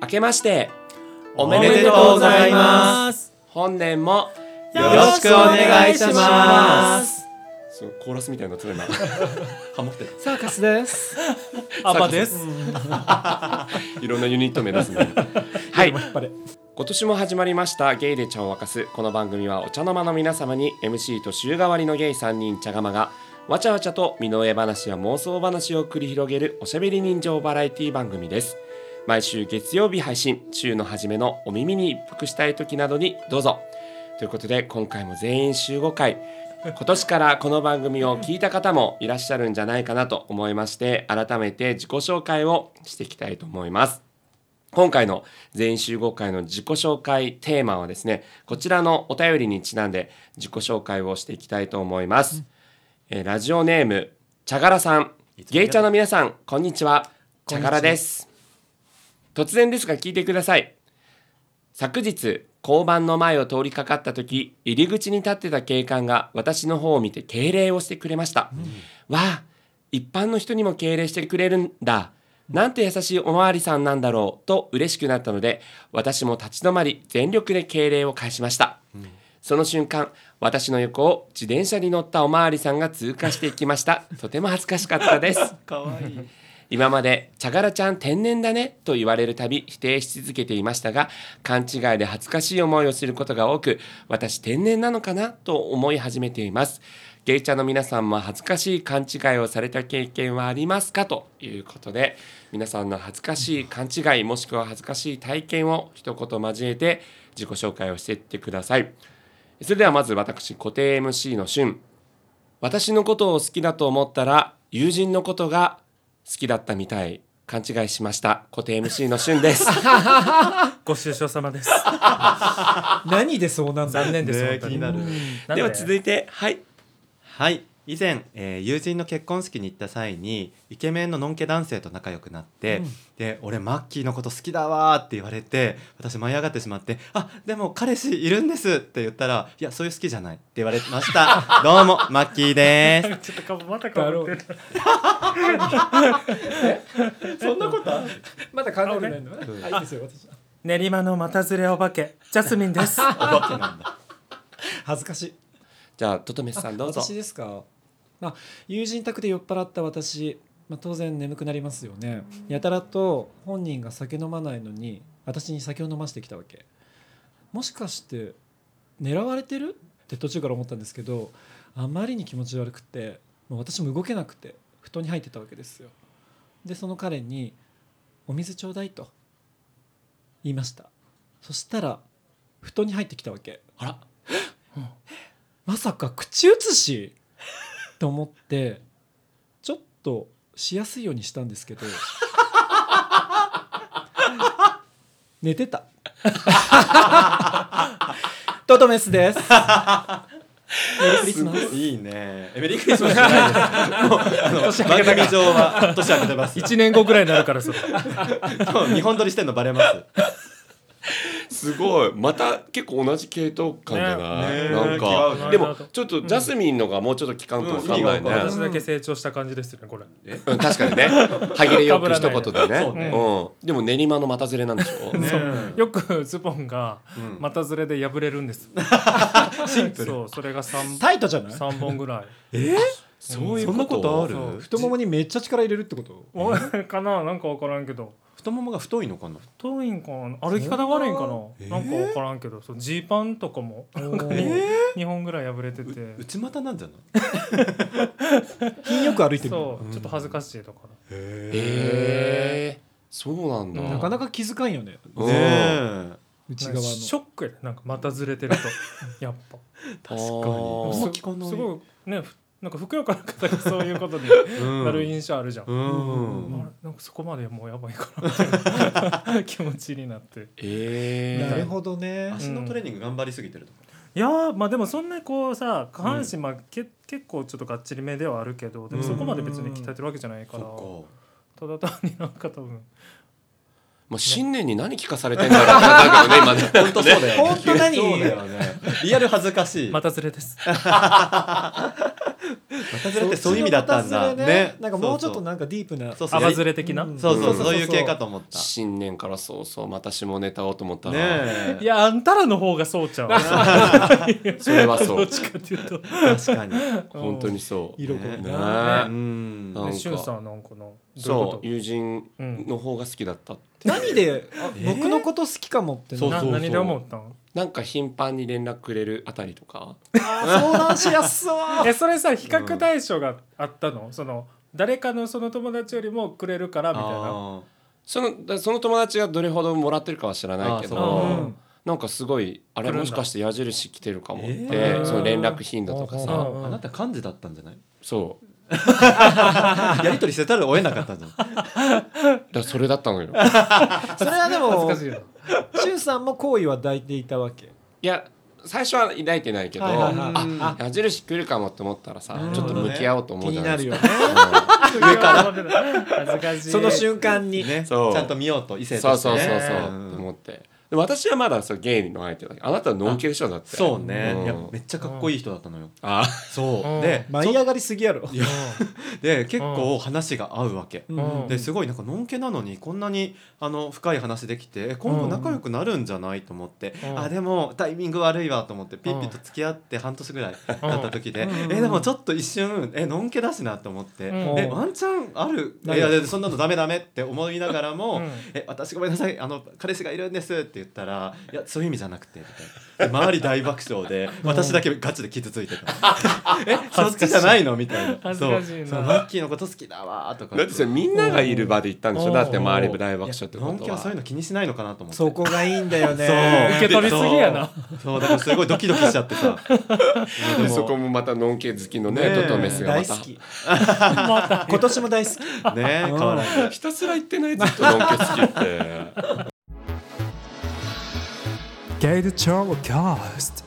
明けましておめでとうございます。本年もよろしくお願いします。そうコーラスみたいなのつれな。ハモってる。サーカスです。アバです。いろんなユニット名出すねはい。今年も始まりましたゲイで茶を沸かすこの番組はお茶の間の皆様に MC と週替わりのゲイ3人茶釜がわちゃわちゃと身の上話や妄想話を繰り広げるおしゃべり人情バラエティ番組です毎週月曜日配信週の初めのお耳に一服したい時などにどうぞ。ということで今回も全員集合会今年からこの番組を聞いた方もいらっしゃるんじゃないかなと思いまして改めて自己紹介をしていきたいと思います。今回の全員集合会の自己紹介テーマはですねこちらのお便りにちなんで自己紹介をしていきたいと思います、えーラジオネーム茶柄さん。ゲイ茶の皆さんこんにちは。茶柄です突然ですが聞いてください。昨日交番の前を通りかかった時入り口に立ってた警官が私の方を見て敬礼をしてくれました、わあ一般の人にも敬礼してくれるんだ。なんて優しいおまわりさんなんだろうと嬉しくなったので私も立ち止まり全力で敬礼を返しました、その瞬間私の横を自転車に乗ったおまわりさんが通過していきました。とても恥ずかしかったです。かわいい今まで「茶柄ちゃん天然だね」と言われるたび否定し続けていましたが勘違いで恥ずかしい思いをすることが多く私天然なのかなと思い始めています。ゲイチャの皆さんも恥ずかしい勘違いをされた経験はありますか？ということで皆さんの恥ずかしい勘違いもしくは恥ずかしい体験を一言交えて自己紹介をしていってください。それではまず私固定 MC の俊私のことを好きだと思ったら友人のことがきだったみたい勘違いしました。固定 MC の俊です。ご愁傷様です。何でそうなんだ残念です、ね本当気になる。では続いてはい。はい以前、えー友人の結婚式に行った際にイケメンののんけ男性と仲良くなって、で俺マッキーのこと好きだわーって言われて私舞い上がってしまって「あでも彼氏いるんです」って言ったら「いやそういう好きじゃない」って言われました。どうもマッキーです。ちょっとかまたかぶってる。そんなこと？まだ考えてないの？ねあいいですよ私練馬の股ずれお化けジャスミンです。お化けなんだ。恥ずかしい。じゃあトトメスさんどうぞ。私ですか？あ友人宅で酔っ払った私、まあ、当然眠くなりますよね。やたらと本人が酒飲まないのに私に酒を飲ませてきたわけ。もしかして狙われてる？って途中から思ったんですけどあまりに気持ち悪くてもう私も動けなくて布団に入ってたわけですよ。でその彼に「お水ちょうだい」と言いました。そしたら布団に入ってきたわけ。あら。まさか口移し？と思ってちょっとしやすいようにしたんですけど寝てた。トトメスです。メリークリスマス。いいね。えメリークリスマスじゃないです。もうあの番組上は年明けてます。1年後ぐらいになるからそれ。今日日本撮りしてんのバレますすごい。また結構同じ系統感だな、ね。ね。なんか。でもちょっとジャスミンのがもうちょっと聞かんとわかんない。ね、うん私だけ成長した感じですよねこれ。うん、確かにね。歯切れよく一言でね。そうね。うん、でも練馬の股ずれなんでしょ？ね。よくズボンがうん。股ずれで破れるんです。シンプル。そうそれが三タイトじゃない？三本ぐらい。そういうそんなことある？そう。太ももにめっちゃ力入れるってこと？おかな？なんか分からんけど太ももが太いのかな？太いんかな？歩き方悪いんかな、えー。なんか分からんけどそうジーパンとかもなんかえ2本ぐらい破れてて。う内股なんじゃない？品よく歩いてる。そうちょっと恥ずかしいとか。へえそうなんだ、なかなか気づかんよね。うん。ねえ。内側の。ショックやでなんか股ずれてると。やっぱ。確かに。すごいねふなんかふくよかな方がそういうことにうん。なる印象あるじゃん、うん。あれなんかそこまでもうやばいかなっていう気持ちになって。えー、なるほどね。足のトレーニング頑張りすぎてるとか。いやーまあでもそんなこうさ下半身、まあ、け結構ちょっとがっちりめではあるけどでもそこまで別に鍛えてるわけじゃないから、そただ単になんか多分。もう新年に何聞かされてんだろうってなんかね今ね。本当そうだよね。本当何そうだよね。リアル恥ずかしい。またずれです またずれってそういう意味だったんだ。ね。なんかもうちょっとなんかディープなそうそう。アバズレ的な、うん。そうそう。うん。そういう系かと思った。新年からそうそうまた下ネタをと思ったら、ねえ。いやあんたらの方がそうちゃう。それはそう。どっちかっていうと。確かに。本当にそう。色濃いね。なうねん。なんかでしゅんさんなんかなそこう友人の方が好きだったって、何で僕のこと好きかもって何で思ったんなんか頻繁に連絡くれるあたりとか？相談しやすそう。えそれさ比較対象があったの？その誰かのその友達よりもくれるからみたいな。あそのだその友達がどれほどもらってるかは知らないけあどなんかすごいあれもしかして矢印来てるかもって、えーその連絡頻度とかうん。さー。あなた幹事だったんじゃない？そう やり取りせざるを得なかったんじゃないだからそれだったのよ。それはで恥ずもかしいよ。さんも好意は抱いていたわけ？いや最初は抱いてないけど、はいはいはい。あ矢印来るかもって思ったらさうんちょっと向き合おうと思気うじゃにないる なですよかね上から恥ずかしい。その瞬間にねちそう。ゃんと見ようと異性そうとしてね。そうそうそう、んと思って。で私はまだそうゲイの相手だけどあなたはノンケでしょだってそうね。ん。いやめっちゃかっこいい人だったのよ。あそう。うん。で舞い上がりすぎやろ。いやで結構話が合うわけ。うん。うん。ですごいなんかのんけなのにこんなにあの深い話できてえ今後仲良くなるんじゃないと思って、うん。あでもタイミング悪いわと思ってピッピと付き合って半年ぐらいだった時で、うん。えでもちょっと一瞬えのんけだしなと思って、うん。えワンチャンあるいやいやそんなのダメダメって思いながらも、うん。え私ごめんなさい。あの彼氏がいるんですって言ったらいやそういう意味じゃなくてみたいな。で周り大爆笑で私だけガチで傷ついてた。えそっちじゃないの？みたいな。そう。そうマッキーのこと好きだわとかだってそれみんながいる場で言ったんでしょ？う。んだって周りも大爆笑ってのんことは。けはそういうの気にしないのかなと思ってそこがいいんだよそう。ね受け取りすぎやな。そう。だからすごいドキドキしちゃってさ。そこもまたノンケ好きのねトトメスがまた。大好き。また。今年も大好き。ね変わらないひたすら言ってないずっとノンケ好きってゲイルチョーキャスト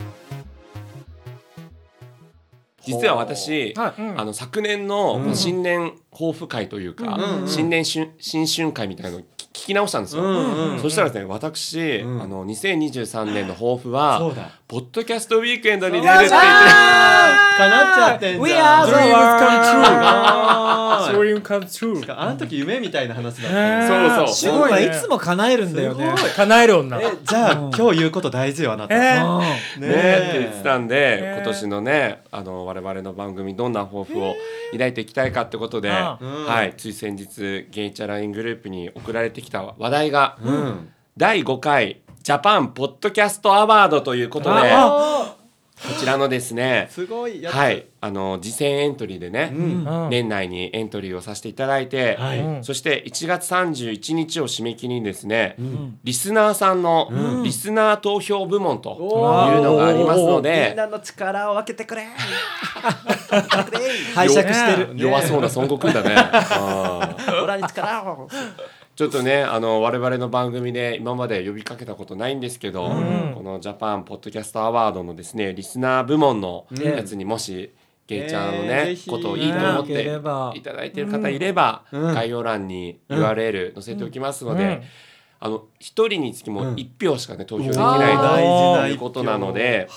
実は私はい。うん。あの昨年のうん新年抱負会というか、うんうん新年春新春会みたいなのを聞聞き直したんですよ、うんうんそしたらですね私、うんあの2023年の抱負はポッドキャストウィークエンドに出るよって言ってっちゃってんじゃん。We are the Dreams あ come true. Dream come true. あの時夢みたいな話だったねねそう。そうシュンはい。つも叶えるんだよね。叶える女。えじゃあうん今日言うこと大事よあなた。えねって言ってたんで、え今年のねあの我々の番組どんな抱負を抱いていきたいかってことで、はい、つい先日ゲイチャライングループに送られてきた話題が、うん。第5回ジャパンポッドキャストアワードということであこちらのですねすごいはいあの次戦エントリーでね、うん。うん年内にエントリーをさせていただいて、はい。うんそして1月31日を締め切りにですね、うん。リスナーさんのうん。リスナー投票部門とおいうのがありますのみんで、なの力を分けてくれ。拝借してる。ね弱そうな孫悟空だね。あーオラに力をちょっとねあの我々の番組で今まで呼びかけたことないんですけど、ん。このジャパンポッドキャストアワードのですねリスナー部門のうん。やつにもし、ゲイちゃんのえーねぜ、ひことをいいと思ってばいただいている方いれば、うん。概要欄にうん URL 載せておきますので、うん。あの一人につきもうん。一票しかね投票できない大事なということなので、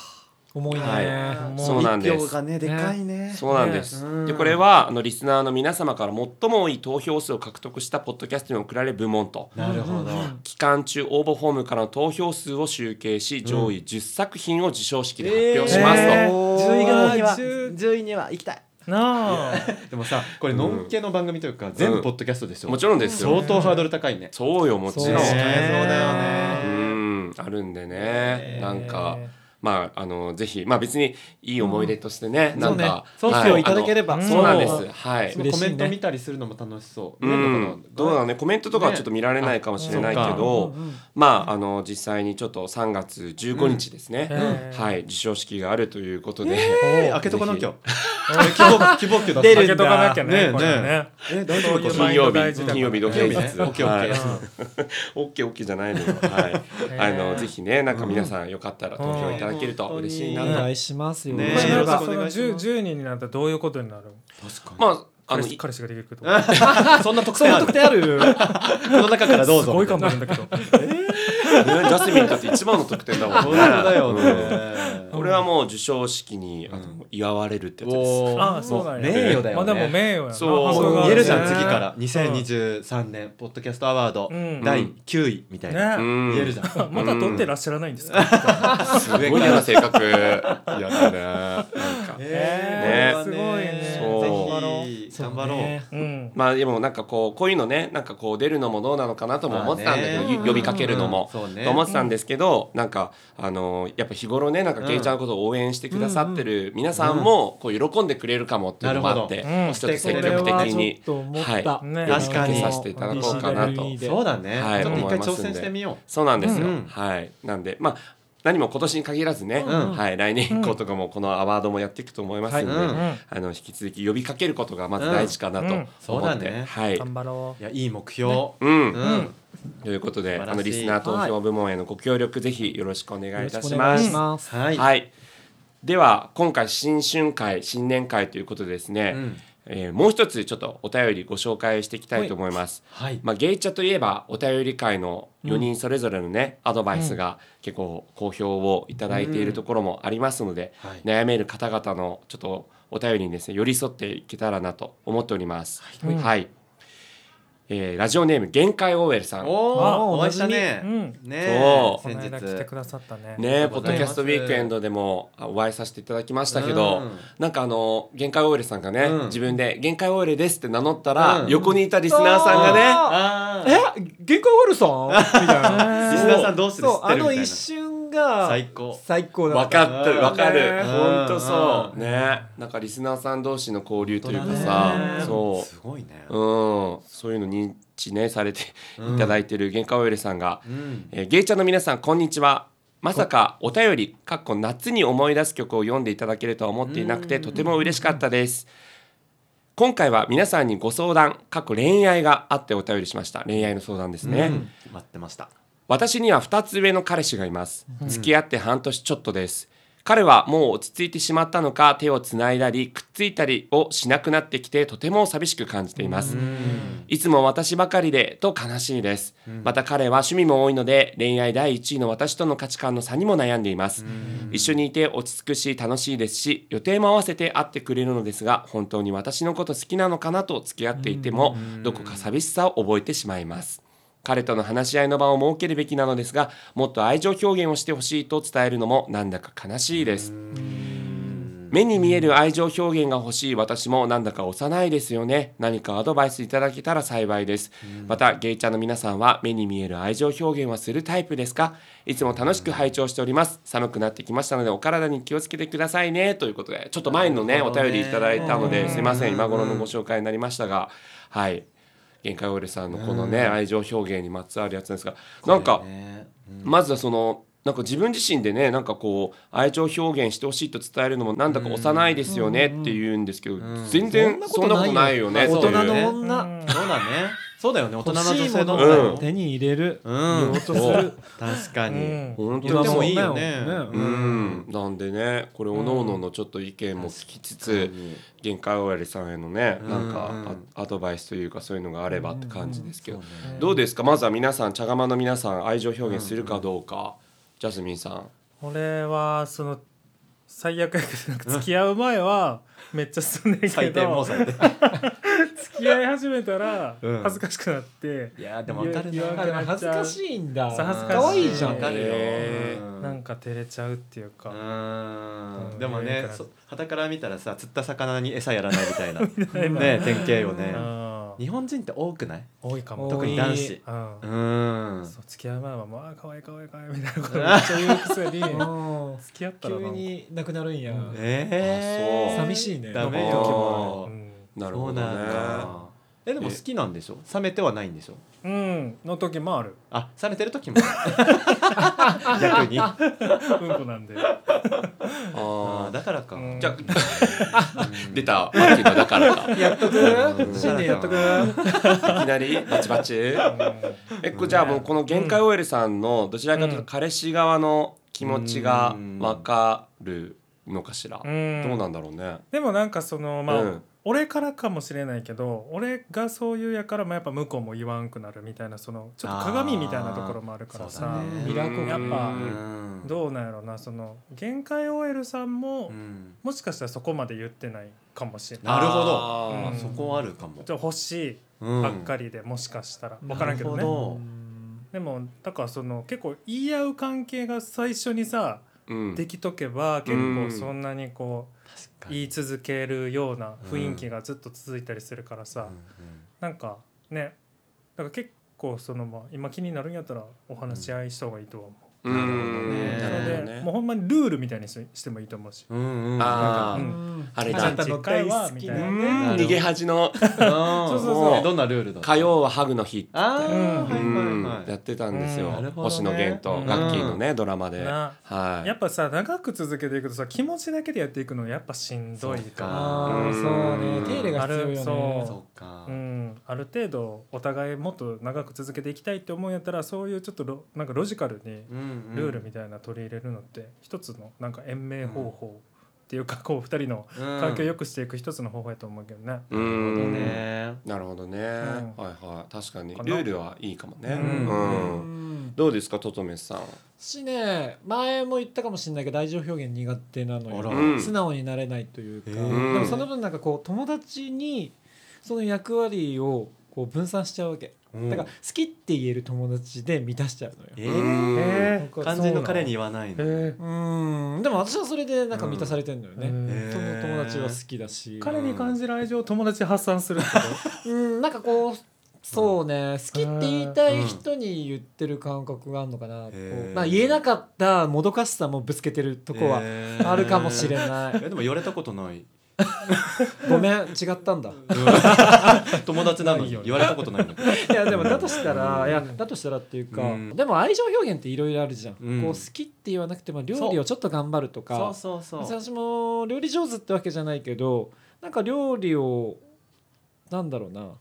重いね、はい。もう。そうなんです。がねでかいね。そうなんです。うん。でこれはあのリスナーの皆様から最も多い投票数を獲得したポッドキャストに贈られる部門と。なるほど。期間中応募フォームからの投票数を集計し上位10作品を授賞式で発表しますと、えー。10位側には10 10位には行きたい。なあ。でもさこれのんけの番組というか全部ポッドキャストでしょもちろんですよ。相当ハードル高いね。そうよもちろん。そううね。だよねん。あるんでね、えーなんかまああのぜひまあ別にいい思い出としてね、なんかそうね。はそうい。ただければ。そうなんです、はい。コメント見たりするのも楽しそう。うん。な、どうだろうね。コメントとかはちょっと見られないかもしれないけど、うんうんまああの実際にちょっと3月15日ですね、えー。はい。授賞式があるということで、えー。開けとかなきゃ。ぜ 希望希望球だ 出る開けとかなきゃねねこれね。え大丈夫金曜日金曜日土金曜日ね平日オッケーオッケー オッケー。オッケーじゃないのよ。はい。あのぜひねなんか皆さんよかったら投票いただけると嬉しいな。と。お願いしますよ、ねこれなんかよろしくおその願いします。10, 10人になったらどういうことになる？確かまああの彼氏彼氏ができるけど そんな特そん典あるな特典ある？この中からどうぞ。すごい頑張るんだけどャスミンだって一番の得点だもんね。だよね。うんこれはもう授賞式にあの祝われるってやつです。ああそうなんや。名誉だよね。まあでも名誉やな。そう。言えるじゃんね次から。2023年ポッドキャストアワード。うん。第9位みたいな。言えるじゃん。まだ撮ってらっしゃらないんですか？すごい嫌な性格。やったねなんか。えーね。すごいね。そう。ぜひ頑張ろうね。うんまあでもなんかこうこういうのねなんかこう出るのもどうなのかなとも思ってたんだけど、呼びかけるのも、そうね。と思ってたんですけど、なんかあのやっぱ日頃ねなんかゲイちゃんのことを応援してくださってる皆さんもこう喜んでくれるかもっていうのもあって、ちょっと積極的にはね確かにさせていただこうかなとそうだねはいちょっと一回挑思いますん。で戦してみよそうなん。ですよ、うん。はいなん。でまあ何も今年に限らずね、うん。はい、来年以降とかもこのアワードもやっていくと思いますんで、はいうん。あの引き続き呼びかけることがまず大事かなとうん。思って、ね。はい、頑張ろう。いやいい目標。うん。うん。ということであのリスナー投票部門へのご協力ぜひよろしくお願いいたします。します。はいはい、では今回新春会新年会ということでですね、うんえーもう一つちょっとお便りご紹介していきたいと思います。はい。まあ、ゲイチャといえばお便り会の4人それぞれのね、アドバイスが結構好評をいただいているところもありますので、はい。悩める方々のちょっとお便りにですね寄り添っていけたらなと思っております。はい、えーラジオネーム限界 OL さん。おあおお会いしたね。うん。ねそう。先日間来てくださったね。ねポッドキャストウィークエンドでもあお会いさせていただきましたけど、うん。なんかあの限界 OL さんがね、うん。自分で限界 OL ですって名乗ったら、うん。横にいたリスナーさんがね、え？限界ワルさん？みたいな。リスナーさん同士で知そうあのってるみたいな。一瞬が最高。最高だ分かったうん分かる。ね本当そう。うんね。なんかリスナーさん同士の交流というかさそすごいね。ううん。そういうの認知ねされていただいてる限界 OL さんが、うん。えーゲイちゃんの皆さんこんにちは。まさかお便りかっこ夏に思い出す曲を読んでいただけるとは思っていなくてとても嬉しかったです。今回は皆さんにご相談かっこ恋愛があってお便りしました。恋愛の相談ですね、うん。待ってました私には2つ上の彼氏がいます。付き合って半年ちょっとです。彼はもう落ち着いてしまったのか手をつないだりくっついたりをしなくなってきてとても寂しく感じています。いつも私ばかりでと悲しいです、また彼は趣味も多いので恋愛第一位の私との価値観の差にも悩んでいます、一緒にいて落ち着くし楽しいですし予定も合わせて会ってくれるのですが本当に私のこと好きなのかなと付き合っていてもどこか寂しさを覚えてしまいます彼との話し合いの場を設けるべきなのですがもっと愛情表現をしてほしいと伝えるのもなんだか悲しいです。目に見える愛情表現が欲しい私もなんだか幼いですよね。何かアドバイスいただけたら幸いです。またゲイちゃんの皆さんは目に見える愛情表現はするタイプですか？いつも楽しく拝聴しております。寒くなってきましたのでお体に気をつけてくださいね。ということでちょっと前のねお便りいただいたのうん。ですいません。今頃のご紹介になりましたが。はい限界オールさんのこのね愛情表現にまつわるやつですがなんかこれね。まずはそのなんか自分自身でねなんかこう愛情表現してほしいと伝えるのもなんだか幼いですよねって言うんですけど、ん。全然そんなことないよ。ね大人のね。女、うんそうだねそうだよね。大人の女性の手に入れる、うん。確かに。うん。本言ってもいいよね。ねうん、なんでねこれおのののちょっと意見も聞きつつ、限界終わりさんへのねなんかうん。アアドバイスというかそういうのがあればって感じですけど、どうですか？まずは皆さん茶釜の皆さん愛情表現するかどうか、ジャスミンさん。俺はその最悪やけどなんか付き合う前はめっちゃすんねんけ最低もどう最低。付き合い始めたらうん。恥ずかしくなって、いやでも分かるな。あでも恥ずかしいんだ。そう恥ずかしい。可愛いじゃん。分かるよ。へー。うんなんか照れちゃうっていうか、うでもねそ旗から見たらさ釣った魚に餌やらないみたいな。いな。ね典型よね。うん日本人って多くない？多いかも。特に男子。うん。付き合う前はまあ可愛い可愛い可愛いみたいなこと。めっちゃ言うくせに。うん。付き合ったら急になくなるんや。うん。えー。あそう寂しいね。ダメよ。うんなるほどね。えでも好きなんでしょ？冷めてはないんでしょ？うん。の時もある。あ冷めてる時も。逆に。あうんこなんで。あーだからか。うん。じゃあ 出たマッキーのだからか。い やっとく？うん。新年やっとく？きなりバチバチ。えこじゃあもうこの限界 OL さんのどちらかというと彼氏側の気持ちが分かるのかしら、うん。どうなんだろうね。でもなんかそのまあ、うん。俺からかもしれないけど俺がそういうやからもやっぱ向こうも言わんくなるみたいなそのちょっと鏡みたいなところもあるからさ。やっぱうん。どうなんやろなその限界 OL さんも、うん。もしかしたらそこまで言ってないかもしれない。なるほど。うん。そこあるかも。ちょっと欲しいうん。ばっかりでもしかしたら。分からんけどね。でもだからその結構言い合う関係が最初にさうんできとけば結構そんなにこう言い続けるような雰囲気がずっと続いたりするからさ、うんなんかねだから結構そのまあ今気になるんやったらお話し合いした方がいいとは思う。うんなるほどね。なるほそれで、どね。もうほんまにルールみたいにししてもいいと思うし。うんうんうん。あー。うん。あれだ。あなたの大好きな。うん。ね逃げ恥のそうそうそう。どんなルールだ？火曜はハグの日ああ、うんはいうんはいはい。やってたんですよ、星野源とうん。ガッキーのね、ドラマで、な。はい、やっぱさ長く続けていくとさ気持ちだけでやっていくのやっぱしんどいかか。ああうんそうね手入れが必要よね。あるそう。そうか、ら、うん、ある程度お互いもっと長く続けていきたいって思うんやったらそういうちょっとロなんかロジカルにうんうんルールみたいな取り入れるのって一つのなんか延命方法っていうかこう二人の環境を良くしていく一つの方法やと思うけどね。うなるほどんね。なるほどね、ん。はいはい。確かに。ルールはいいかもね、どうですかトトメスさん？私ね前も言ったかもしれないけど愛情表現苦手なのよ、素直になれないというか、へでーもその分なんかこう友達にその役割をこう分散しちゃうわけ、うん。だから好きって言える友達で満たしちゃうのよ。えうん。ー、え僕は肝心の彼に言わないの、えうんでも私はそれでなんか満たされてんのよね、うん。その友達は好きだし。彼に感じる愛情を友達に発散するってこ うん。なんかこうそうね。好きって言いたい人に言ってる感覚があるのかな、うまあ、言えなかったもどかしさもぶつけてるとこはえー。あるかもしれない、えでも言われたことない ごめん違ったんだ。友達なのに言われたことないんだけどいやでもだとしたらいやだとしたらっていうか、うん。でも愛情表現っていろいろあるじゃん、うん。こう好きって言わなくても料理をちょっと頑張るとかそうそうそう。私も料理上手ってわけじゃないけどなんか料理をなんだろうな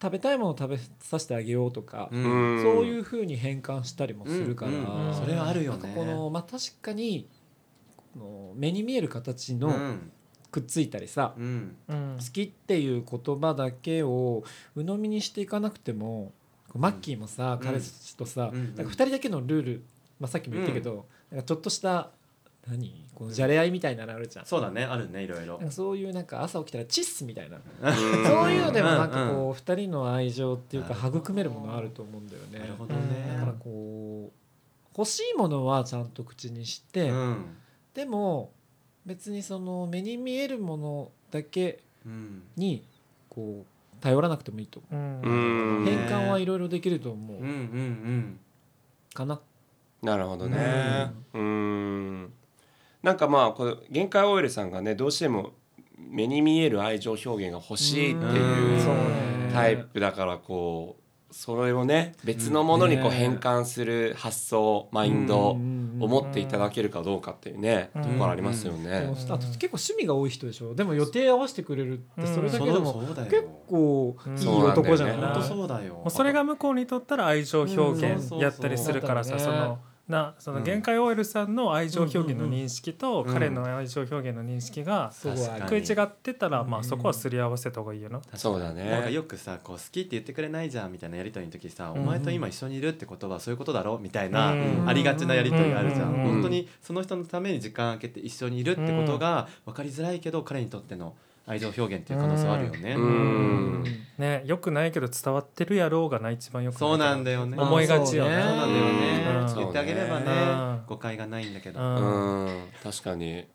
食べたいものを食べさせてあげようとか、うん。そういうふうに変換したりもするから、それはあるよね。このまあ確かにこの目に見える形のうんくっついたりさ、うん。好きっていう言葉だけを鵜呑みにしていかなくてもマッキーもさ、うん。彼氏とさ、うんなんか2人だけのルール、まあ、さっきも言ったけど、なんかちょっとした何？このじゃれ合いみたいなのあるじゃん。そうだねあるねいろいろ。そういうなんか朝起きたらチッスみたいな、うん。そういうのでもなんかうんこう2人の愛情っていうか育めるものあると思うんだよね。なるほどうんね。だからこう欲しいものはちゃんと口にして、うん。でも別にその目に見えるものだけうん。にこう頼らなくてもいいと思う。ん。うん。う変換はいろいろできると思う。うんうんかな、なるほどね。うん。なんかまあこれ限界 OL さんがねどうしても目に見える愛情表現が欲しいってうん。いうタイプだからこうそれをね別のものにこうね。変換する発想マインド。うんを持っていただけるかどうかっていうねうん。ところありますよでねも。あと結構趣味が多い人でしょ？でも予定合わせてくれるってそれだけでも結構いい男じゃない？本当そうだよ。もうそれが向こうにとったら愛情表現やったりするからさうんそうそうそう。そのなその限界 OL さんの愛情表現の認識とうん。彼の愛情表現の認識が食い違ってたらまあうんそこはすり合わせた方がいいよな。そうだね。なんかよくさこう好きって言ってくれないじゃんみたいなやりとりの時さ、うん。お前と今一緒にいるってことはそういうことだろみたいな、うん。ありがちなやりとりあるじゃん。本当にその人のために時間空けて一緒にいるってことが分かりづらいけど彼にとっての愛情表現っていう可能性はあるよね、うん。ねよくないけど伝わってるやろうがな一番よくないそうなんだよね。思いがちよね。そうなんだよね、うん。言ってあげればね、うん誤解がないんだけど、うん。うん。確かに。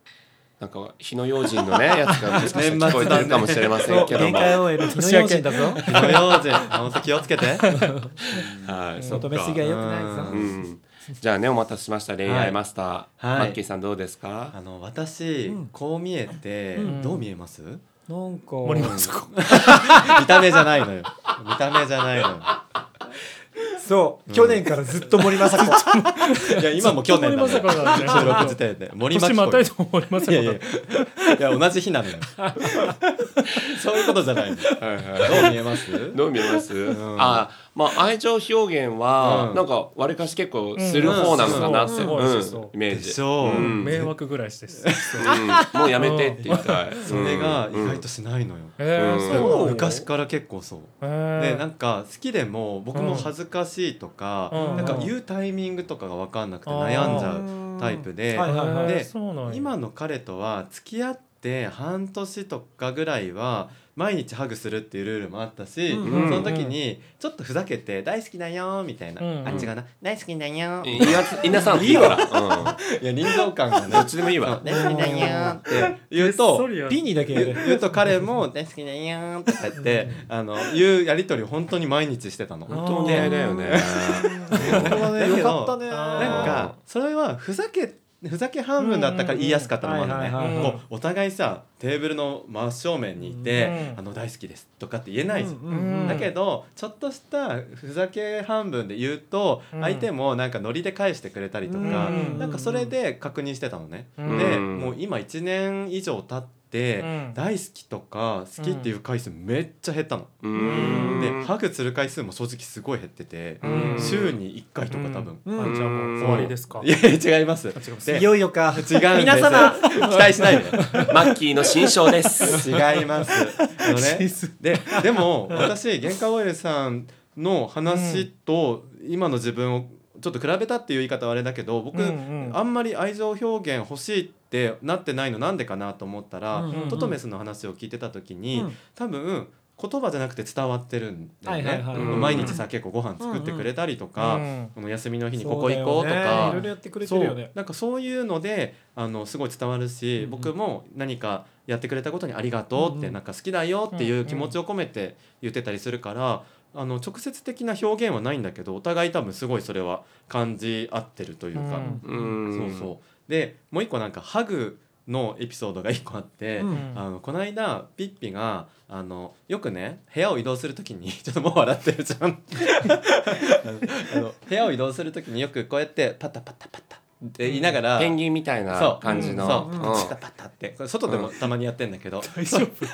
なんか火の用心のね やつが聞こえてるかもしれませんけども、の用心だぞ。火の用心。本当気をつけて。はい、そっか。求めすぎはよくないぞ。ううん、じゃあねお待たせしました。恋愛マスター、はい。マッキーさんどうですか、あの私、うん。こう見えて、うん。どう見えます？なんか森松子 見た目じゃないのよ。見た目じゃないのよ。そう。去年からずっと森昌子 いや今も去年だね。収録時点で。森年巻子またいやいや。いや同じ日なのよ。そういうことじゃないどう見えます？どう見えます、ん。あまあ愛情表現は、うん。なんかわりかし結構する方なのかなって、イメージ。でしょう。うん。迷惑ぐらいしてす。うん。もうやめてって言いたい、それが意うん。外としないのよ、昔から結構そう。えー。でなんか好きでも僕も恥ずかしいとか、うん。なんか言うタイミングとかが分かんなくて悩んじゃうタイプで、で今の彼とは付き合って半年とかぐらいは毎日ハグするっていうルールもあったし、うんうんその時にちょっとふざけて「大好きだよ」みたいな、うんあっちがな「大好きだよ」いや稲さんっていいから、うん、いや臨場感がね。どっちでもいいわ。大好きだよって言うとピニだけ言う。言うと彼も大好きだよとか言ってあの言うやり取りを本当に毎日してたの。本当にだよね。だねよかったねなんかそれはふざけふざけ半分だったから言いやすかったのもあるのね。こうお互いさテーブルの真正面にいて「うんあの大好きです」とかって言えないじゃん。だけどちょっとしたふざけ半分で言うとうん。相手もなんかノリで返してくれたりとかうんなんかそれで確認してたのね。うん。でうんもう今1年以上経ってうん。大好きとか好きっていう回数めっちゃ減ったの。ううん。でん。ハグする回数も正直すごい減っててうん。週に1回とか多分。うん。あじゃあもう終わりですか。いや違います。います。でいよいよか。違う皆様。期待しないで。マッキーの新章です。違います。あのね、ででも私原価オイルさんの話と今の自分をちょっと比べたっていう言い方はあれだけど僕、うんうん。あんまり愛情表現欲しいってなってないのなんでかなと思ったら、うんうんうん。トトメスの話を聞いてた時に、うん。多分言葉じゃなくて伝わってるんだよね。はいはいはいうん。毎日さ結構ご飯作ってくれたりとか、うんこの休みの日にそうここ行こうとかいろいろやってくれてそうるよね。なんかそういうのであのすごい伝わるし、うんうん。僕も何かやってくれたことにありがとうって、うんうん。なんか好きだよっていう気持ちを込めて言ってたりするから、あの直接的な表現はないんだけどお互い多分すごいそれは感じ合ってるというか、うん。そうそう。でもう一個なんかハグのエピソードが一個あって、うん。あのこの間ピッピがあのよくね部屋を移動するときに ちょっともう笑ってるじゃん。あの 部屋を移動するときによくこうやってパタパタパタって言いながら、ペンギンみたいなそう。感じの。そう、うん。パタパタって。外でもたまにやってんだけど、大丈夫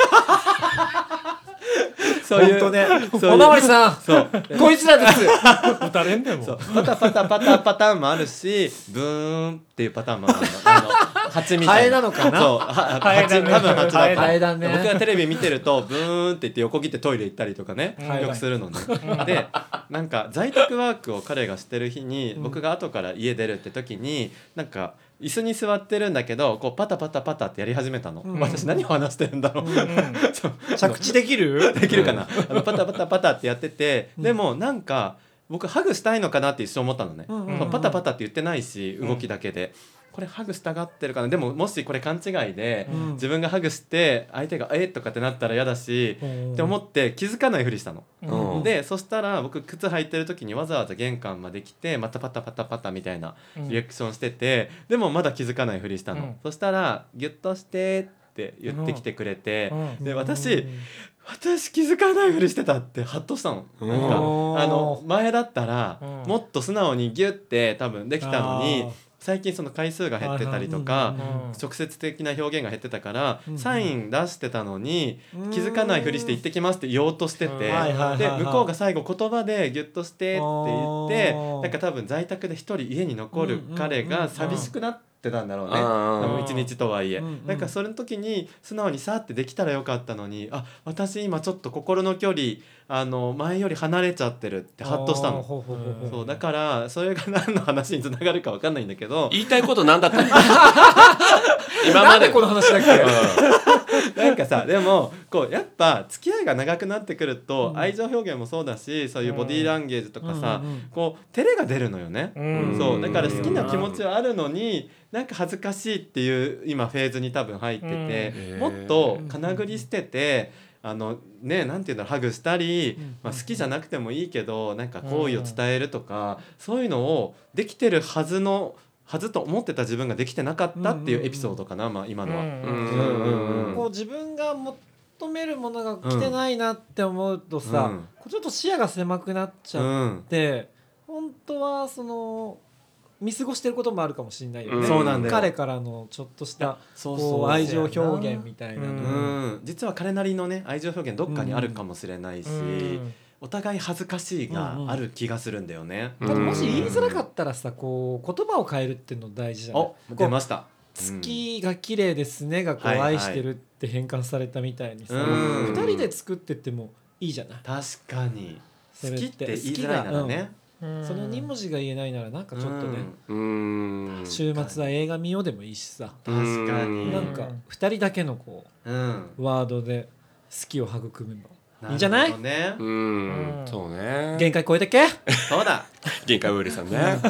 そういう本当ね。そういうおまわりさん。そう。こいつらです。打たれんでも。パタパタパタパターンもあるしブーンっていうパターンもあるの。あの蜂みたハエいななのかな？そう。はハエだね。蜂多分蜂だハエだね。僕がテレビ見てるとブーンって言って横切ってトイレ行ったりとかね、はいよくするのね。でなんか在宅ワークを彼がしてる日に、うん僕が後から家出るって時になんか椅子に座ってるんだけどこうパタパタパタってやり始めたの、うん。私何を話してるんだろ う、着地できる？できるかな。あのパタパタパタってやってて、でもなんか僕ハグしたいのかなって一瞬思ったのね、うんうん。うんパタパタって言ってないし動きだけで、これハグしたがってるかな？でももしこれ勘違いで、うん。自分がハグして相手が「え？っ?」とかってなったら嫌だし、って思って気づかないふりしたの。うん。うんでそしたら僕靴履いてる時にわざわざ玄関まで来てまたパタパタパタみたいなリアクションしてて、でもまだ気づかないふりしたの、うん。そしたら「ギュッとして」って言ってきてくれて、うん。で私私気づかないふりしてたってハッとしたの。うん。なんかあの前だったらうん。もっと素直にギュッて多分できたのに最近その回数が減ってたりとかうん直接的な表現が減ってたからうんサイン出してたのにうん気づかないふりして「行ってきます」って言おうとしててうんで向こうが最後言葉でギュッとしてって言ってなんか多分在宅で一人家に残る彼が寂しくなってたんだろうね。一日とはいえ、うんうん。なんかそれの時に素直にさってできたらよかったのにあ私今ちょっと心の距離あの前より離れちゃってるってハッとしたの。そうだからそれが何の話につながるかわかんないんだけど。言いたいことなんだったの？今まで。この話だっけ？なんかさでもこうやっぱ付き合いが長くなってくると、うん。愛情表現もそうだしそういうボディーランゲージとかさ、うんうんうん。こう照れが出るのよね。うん。そう。だから好きな気持ちはあるのになんか恥ずかしいっていう今フェーズに多分入ってて、うん。もっとかなぐり捨ててあのねなんていうんだろうハグしたり、うん。まあ、好きじゃなくてもいいけどなんか好意を伝えるとか、そういうのをできてるはずのはずと思ってた自分ができてなかったっていうエピソードかな、まあ、今のは。うん。うん。うん。こう自分が求めるものが来てないなって思うとさ、うん。こうちょっと視野が狭くなっちうゃっんて、本当はその見過ごしてることもあるかもしれないよね、うん。彼からのちょっとしたこう愛情表現みたいなうん。実は彼なりのね愛情表現どっかにあるかもしれないし、うんお互い恥ずかしいがある気がするんだよね。うん。ただもし言いづらかったらさこう言葉を変えるっていうの大事じゃない。お出ました。月が綺麗ですねがこう愛してるって変換されたみたいにさうん。二人で作ってってもいいじゃない。確かに。それっ好きってて言いづらいならね。うん。その2文字が言えないならなんかちょっとね。うーん。週末は映画見ようでもいいしさ。うん確かに。なんか2人だけのこうん。うワードで好きを育めばいいんじゃない？ね。う。ん。うん。そうね。限界超えてけ？そうだ。限界ウールさんね。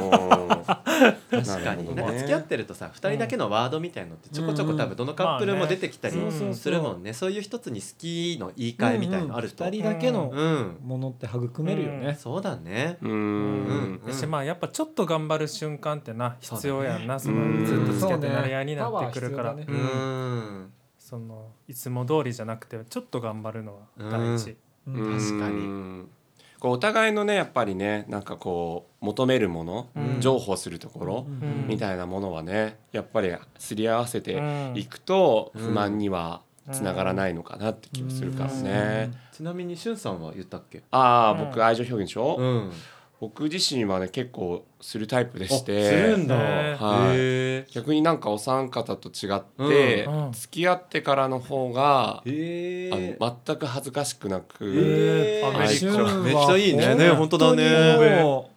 うん。確かに。なんか付き合ってるとさ、二人だけのワードみたいのってちょこちょこ多分どのカップルも出てきたりするもんね。そういう一つに好きの言い換えみたいのあると。2人だけのうん。ものって育めるよね。そうだね。ううん。ん。やしまあやっぱちょっと頑張る瞬間ってな必要やんな。そうん。のずっと付き合ってなり合いになってくるから。パワー必うん。そのいつも通りじゃなくてちょっと頑張るのは大事うん。うん。確かに。こうお互いのねやっぱりねなんかこう求めるもの、うん。譲歩するところ、うん。みたいなものはねやっぱりすり合わせてうんいくとうん。不満にはつながらないのかなって気もするからね。ちなみにしゅんさんは言ったっけ？ああうん僕愛情表現でしょ、ん。僕自身はね結構するタイプでしあすてるんだ。へはい。へ逆になんかお三方と違って、うん。うん付き合ってからの方が、え。あ。の全く恥ずかしくなく、めっちゃいいね。ね本当だね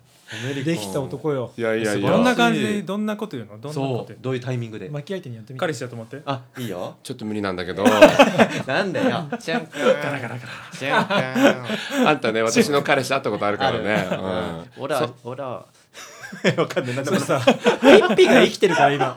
できた男よ。いやいやいや。どんな感じでどんなこと言うの？どんなことうう？どういうタイミングで？巻き相手にやってみて。彼氏だと思って。あいいよ。ちょっと無理なんだけど。なんだよ？ちゃんくんガラガラガラちゃんくんあんたね私の彼氏会ったことあるからね。ほらほらわかんない。なんさピッピが生きてるから今。うん、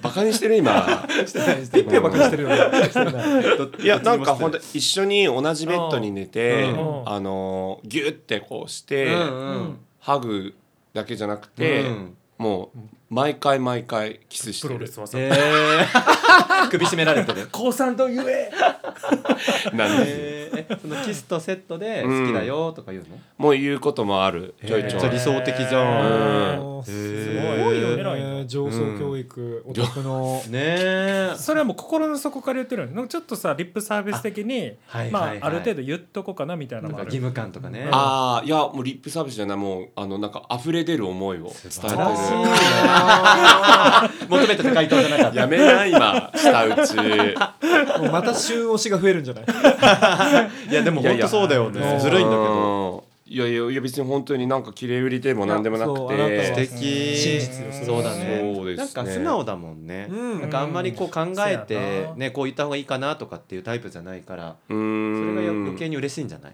バカにしてる今。ピッピはバカにしてるよね。いいやなんか本当一緒に同じベッドに寝て、うん。あのギュってこうして、うんうんハグだけじゃなくて、うん。もう毎回毎回キスしてる。プロレス。はさへー。首絞められてる。高三と言え。なんでへーえそのキスとセットで好きだよとか言うの？もう言うこともある。ちょいちょい。めっちゃ理想的じゃうん。んすごいよ偉いな。ね上層教育お宅の。ねえ。それはもう心の底から言ってるのなんかちょっとさリップサービス的にまはいはいはい。あある程度言っとこうかなみたいなのもある。なんか義務感とかね。ああいやもうリップサービスじゃない。もうあのなんか溢れ出る思いを伝えて素晴らしい 求めてた回答じゃなかった。やめな今。舌打ち。もうまた旬推しが増えるんじゃない？いやでも本当そうだよいやいや。ねずるいんだけど。うん。いやいやいや別に本当になんか綺麗売りでも何でもなくて。素敵。真実よそうだね。そうですね。なんか素直だもんね、うん。なんかあんまりこう考えてねこう言った方がいいかなとかっていうタイプじゃないからうそれがん余計に嬉しいんじゃない？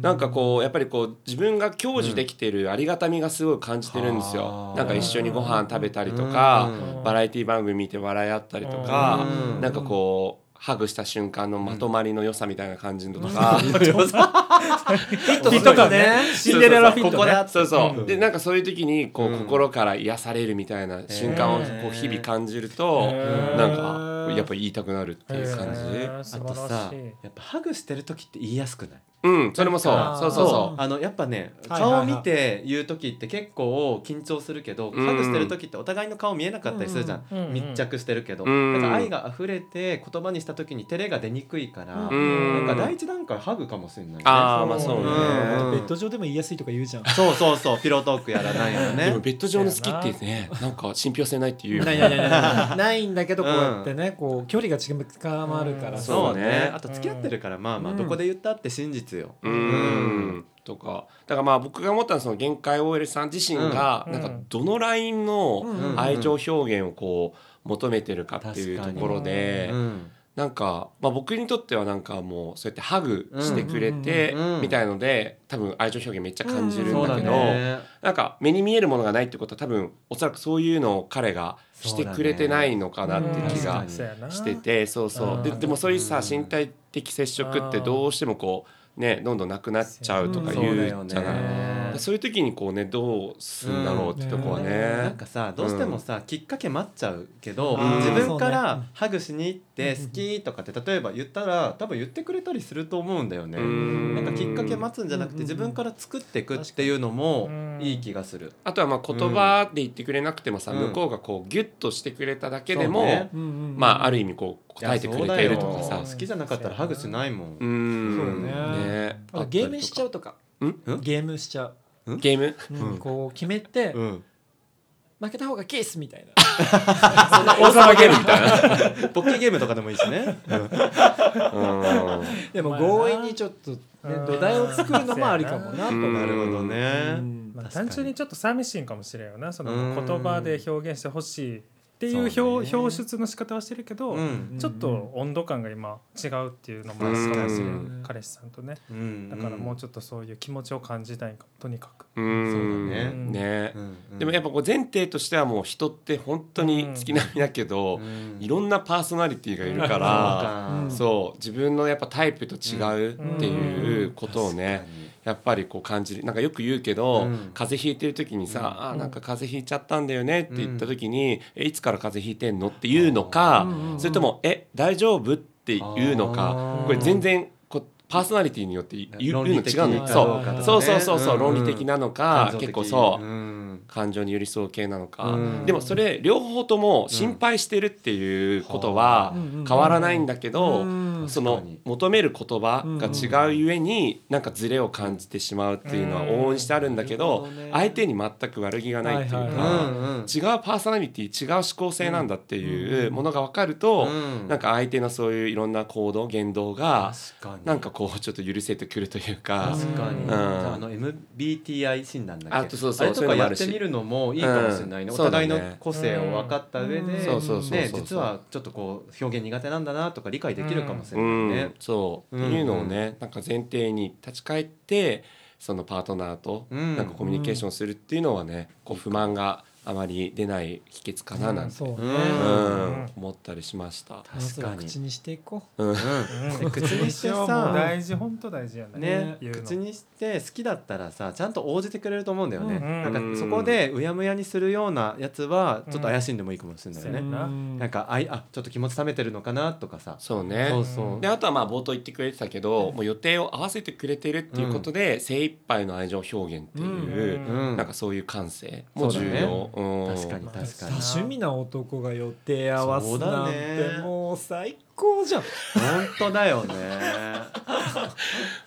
なんかこうやっぱりこう自分が享受できてるありがたみがすごい感じてるんですよ、うんなんか一緒にご飯食べたりとか、うん。バラエティ番組見て笑い合ったりとか、うん。なんかこうハグした瞬間のまとまりの良さみたいな感じのとか、ヒットヒット感ね。シンデレラフィットね。そうそう、うん。でなんかそういう時にこう、うん。心から癒されるみたいな瞬間をこう日々感じると、へー。なんかやっぱ言いたくなるっていう感じ、あとさやっぱハグしてる時って言いやすくない？うんそれもそう。そうそうそあのやっぱねはいはいはい。顔見て言う時って結構緊張するけど、うん。ハグしてる時ってお互いの顔見えなかったりするじゃん、うん。うん。密着してるけど、うん。なんか愛が溢れて言葉にした時に照れが出にくいから、うん。なんか第一段階ハグかもしれないね。あーまあそうね。うん。ベッド上でも言いやすいとか言うじゃん。そうそうそうピロートークやらないやらうでもねベッド上の好きってねなんか信憑性ないっていうよ。ね ないないないない。ないんだけどこうやってねこう距離が近まるからそうね。あと付き合ってるからまあまあうん。どこで言ったって真実よ、うーん。とか。だからまあ僕が思ったのはその限界 OL さん自身がうん。なんかどのラインのうん。愛情表現をこう求めてるかっていうところでうん。なんかまあ僕にとってはなんかもうそうやってハグしてくれてうんみたいので多分愛情表現めっちゃ感じるんだけどね。なんか目に見えるものがないってことは多分おそらくそういうのを彼がしてくれてないのかなって気がしててそうそう。でうんでもそういうさ身体的接触ってどうしてもこうねどんどんなくなっちゃうとか言うじゃない。ねそういう時にこうねどうするんだろうってとこはうん。ねなんかさどうしてもさ、きっかけ待っちゃうけど、うん。自分からハグしに行ってうん。好きとかって例えば言ったら多分言ってくれたりすると思うんだよね。うん。なんかきっかけ待つんじゃなくて自分から作っていくっていうのもいい気がする。あとはまあ言葉で言ってくれなくてもさ、うん。向こうがこうギュッとしてくれただけでも、ね。うんうんうん。まあある意味こう答えてくれているとかさ好きじゃなかったらハグしないもん。うん。そうね。ね。あとゲームしちゃうとか。ん？ゲームしちゃう、ゲーム？うん。こう決めて、うん、負けた方がケースみたいな。そんな王様ゲームみたいな。ポッキーゲームとかでもいいしね。でも強引にちょっと、ねうん。土台を作るのもありかもなと。な。るほどね。うん。まあ、単純にちょっと寂しいんかもしれんよな。そのうん。言葉で表現してほしいっていうそうね表表出の仕方はしてるけど、うん。ちょっと温度感が今違うっていうのもあるかもしれうん。ん彼氏さんとね。うん。だからもうちょっとそういう気持ちを感じたいんかもとにかく。うん。そうだね。ね。うんうん。でもやっぱこう前提としてはもう人って本当に月並みだけど、うん。いろんなパーソナリティがいるから、かそう自分のやっぱタイプと違うっていうことをね、やっぱりこう感じる。なんかよく言うけど、うん。風邪ひいてる時にさ「うん。あーなんか風邪ひいちゃったんだよね」って言った時に「えいつから風邪ひいてんの?」っていうのか、うん。それとも「え大丈夫?」っていうのかこれ全然パーソナリティによって言うの違うのかそどうそうそうそうそう、ん論理的なのか、結構そう、うん。感情に寄り添う系なのか、うん。でもそれ両方とも心配してるっていうことはうん。変わらないんだけど、うん。その求める言葉が違うゆえになんかズレを感じてしまうっていうのは往々にしてあるんだけど相手に全く悪気がないっていうか違うパーソナリティ違う思考性なんだっていうものが分かるとうん。なんか相手のそういういろんな行動言動がなんかこうちょっと許せてくるというか。確かに、うん。ああの MBTI 診断だっけ。あとそうそう。あれとかやってみるのもいいかもしれないね、うん。お互いの個性を分かった上で、うんそうそうそうそう。ね、実はちょっとこう表現苦手なんだなとか理解できるかもしれうないね。ん、。そう、うんっていうのをねなんか前提に立ち返ってそのパートナーとうん。なんかコミュニケーションするっていうのはねこう不満があまり出ない秘訣かななんて、そうんうん。思ったりしました。確かに。口にしていこう。ん。うん。うん。口にしてさ。大事本当大事やね口にして好きだったらさちゃんと応じてくれると思うんだよね、うん。なんかそこでうやむやにするようなやつはちょっと怪しんでもいいかもしれないよね、うん。ななんかあいあちょっと気持ち冷めてるのかなとかさ。そうね。そうそう。であとはまあ冒頭言ってくれてたけど、もう予定を合わせてくれてるっていうことで、精一杯の愛情表現っていう、うん。なんかそういう感性も重要、うん確かにまあ確かに。多趣味な男が予定合わすそうだなんね。てもう最高じゃん。本当だよね。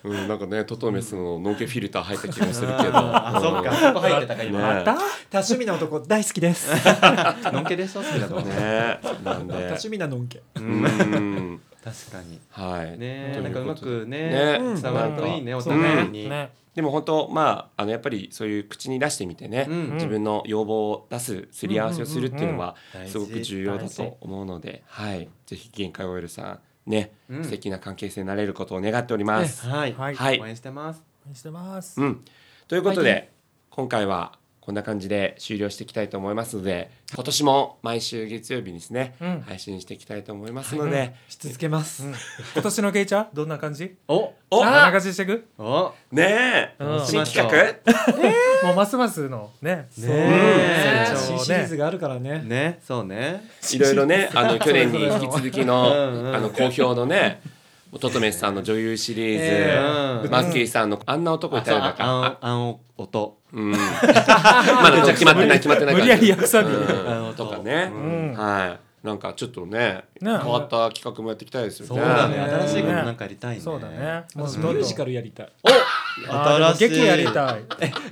うん、なんかねトトメスのノンケフィルター入った気がするけど。あそっかそこ入ってたかね。今、また？多趣味な男大好きです。のんけでしょ好きだと思う、ね。なん多で趣味なのんけ。ううん。ん確かに。はい。ねなんかうまくねね。伝わるといいねおそう互いに、ねでも本当まああのやっぱりそういう口に出してみてね、うん。自分の要望を出すすり合わせをするっていうのはうんうんうん。すごく重要だと思うので、はい、ぜひ限界 OL さんね、うん。素敵な関係性になれることを願っております。はい、はいはい応援してます応援してますうん、ということで、はい今回はこんな感じで終了していきたいと思いますので今年も毎週月曜日にですね、うん。配信していきたいと思いますので、し続けます、うん。今年のゲイチャーどんな感じ？おおどんな感じしていく？お。ねえ、うん。新企画？もうますますのねそうね。え新シリーズがあるからね。ねそうね。いろいろねあの去年に引き続きのうんうん。あの好評のねトトメスさんの女優シリーズ、えー。マッキーさんのあんな男いたよだあかあん音うん、まだ決まってない決まってない無理やり訳さにうんとかね、うんはいなんかちょっとねね変わった企画もやっていきたいですよねそうだねね新しいことなんかやりたいねそうだねもう私ミュージカルやりたいあーでも新しい劇やりたい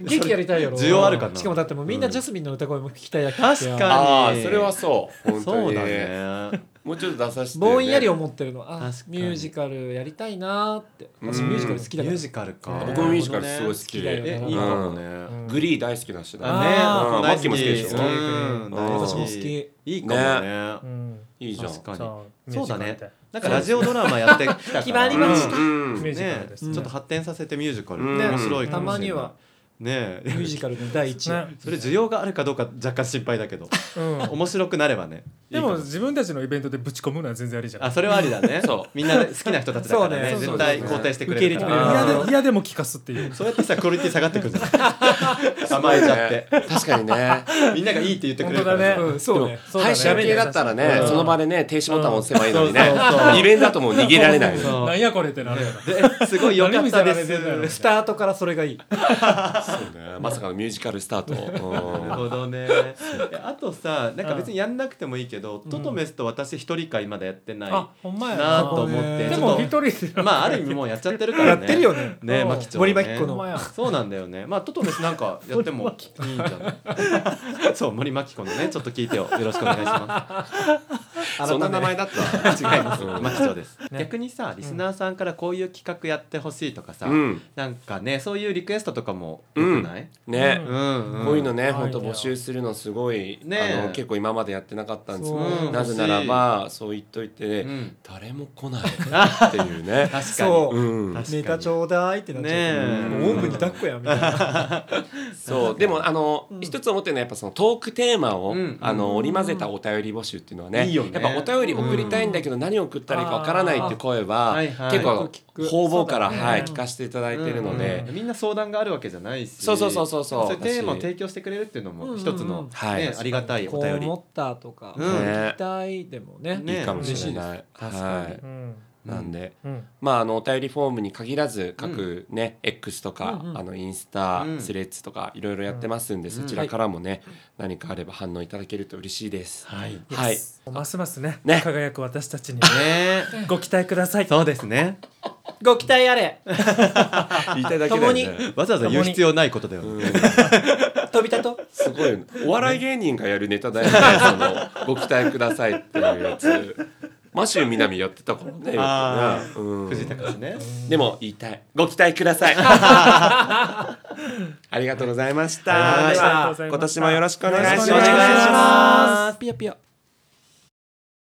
劇やりたいやろ需要あるかなしかもだってもうみんなジャスミンの歌声も聞きたいやつ確かにああそれはそうそうだねもうちょっと出させて、ぼんやり思ってるの。あミュージカルやりたいなーって。私うん。ミュージカル好きだから。ミュージカルか。僕僕もミュージカルすごい好き好きだよえいいかもね。うんグリー大好きだしね。あね。うん。マッ大好き。キーも好きでしょ。うん。大好き私も好き。いいかもね。うん。いいじゃん。そうだね。なんかラジオドラマやってきたから。決まりました。うん。ミュージカルですね。ちょっと発展させてミュージカル。うん。面白いかたもしれない。まにはねえ。ミュージカルの第一ね。それ需要があるかどうか若干心配だけど。うん。面白くなればね。でも自分たちのイベントでぶち込むのは全然ありじゃん。あそれはありだね。そう。みんな好きな人たちだからね。そうね。絶対肯定してくれるか受け入れてくれる。ら嫌で嫌でも聞かすっていう。そうやってさクオリティ下がってくるんじゃない 甘えちゃって。確かにね。みんながいいって言ってくれるから。本当だね。うんそうね。配信系だったらねうん。その場でね停止ボタン押せばいいのにね。うん。そうそう。イベントだともう逃げられないそう。なんやこれってなるよですごい良かったです。スタートからそれがいい。そうね。まさかのミュージカルスタート。なるうんほどね。えあとさなんか別にやんなくてもいいけど、トトメスと私一人会まだやってないあほんまや。なと思ってねでちょっも一人まあある意味もうやっちゃってるからね。やってるよね。うん。ねマキちゃん、ね、森牧子の。そうなんだよね。まあトトメスなんかやってもいいんじゃない？そう森牧子のねちょっと聞いてよ。よろしくお願いしまそんな名前だった？す違い。ますうん。マキチョです、ね。逆にさリスナーさんからこういう企画やってほしいとかさ、うん。なんかねそういうリクエストとかもよくない、ね。ううん。うん。こういうのねん。本当募集するのすごいね。あの結構今までやってなかったんですなぜならばそう言っといてうん。誰も来ないっていうね。確かに。そう。うん。ネタちょうだいってなっちゃう。ねうおんぶに抱っこやみたいな。そう。でもあの、うん一つ思ってるのはやっぱそのトークテーマを、うん。あの織り交ぜたお便り募集っていうのはねいいよねやっぱお便り送りたいんだけど何を送ったらいいかわからないっていう声は、結構方々から、はい、聞かせていただいてるので、うんみんな相談があるわけじゃないし。そうそうそうそうそう。テーマを提供してくれるっていうのも一つの、うんはい。ね、ありがたいおこう便り思ったとかうん。聞きたいでもね。ね。いいかもしれない。確かに。はい。うんなんで、うん。まああのお便りフォームに限らず各ね、X とか、うんうん。あのインスタ、うん。スレッズとかいろいろやってますんで、そちらからもね、何かあれば反応いただけると嬉しいです。はい。はい。ますますねね。輝く私たちにね。ご期待ください。そうですね。ご期待あれ。言いたいだけだよね。わざわざ言う必要ないことだよね、うん。飛びたとすごい。お笑い芸人がやるネタだよね。そのご期待くださいっていうやつ。マシューみなみやってたからね。あうん藤高氏ねでも言いたい。ご期待ください。ありがとうございました。今年もよろしくお願いします。よろしくお願いしますピヨピヨ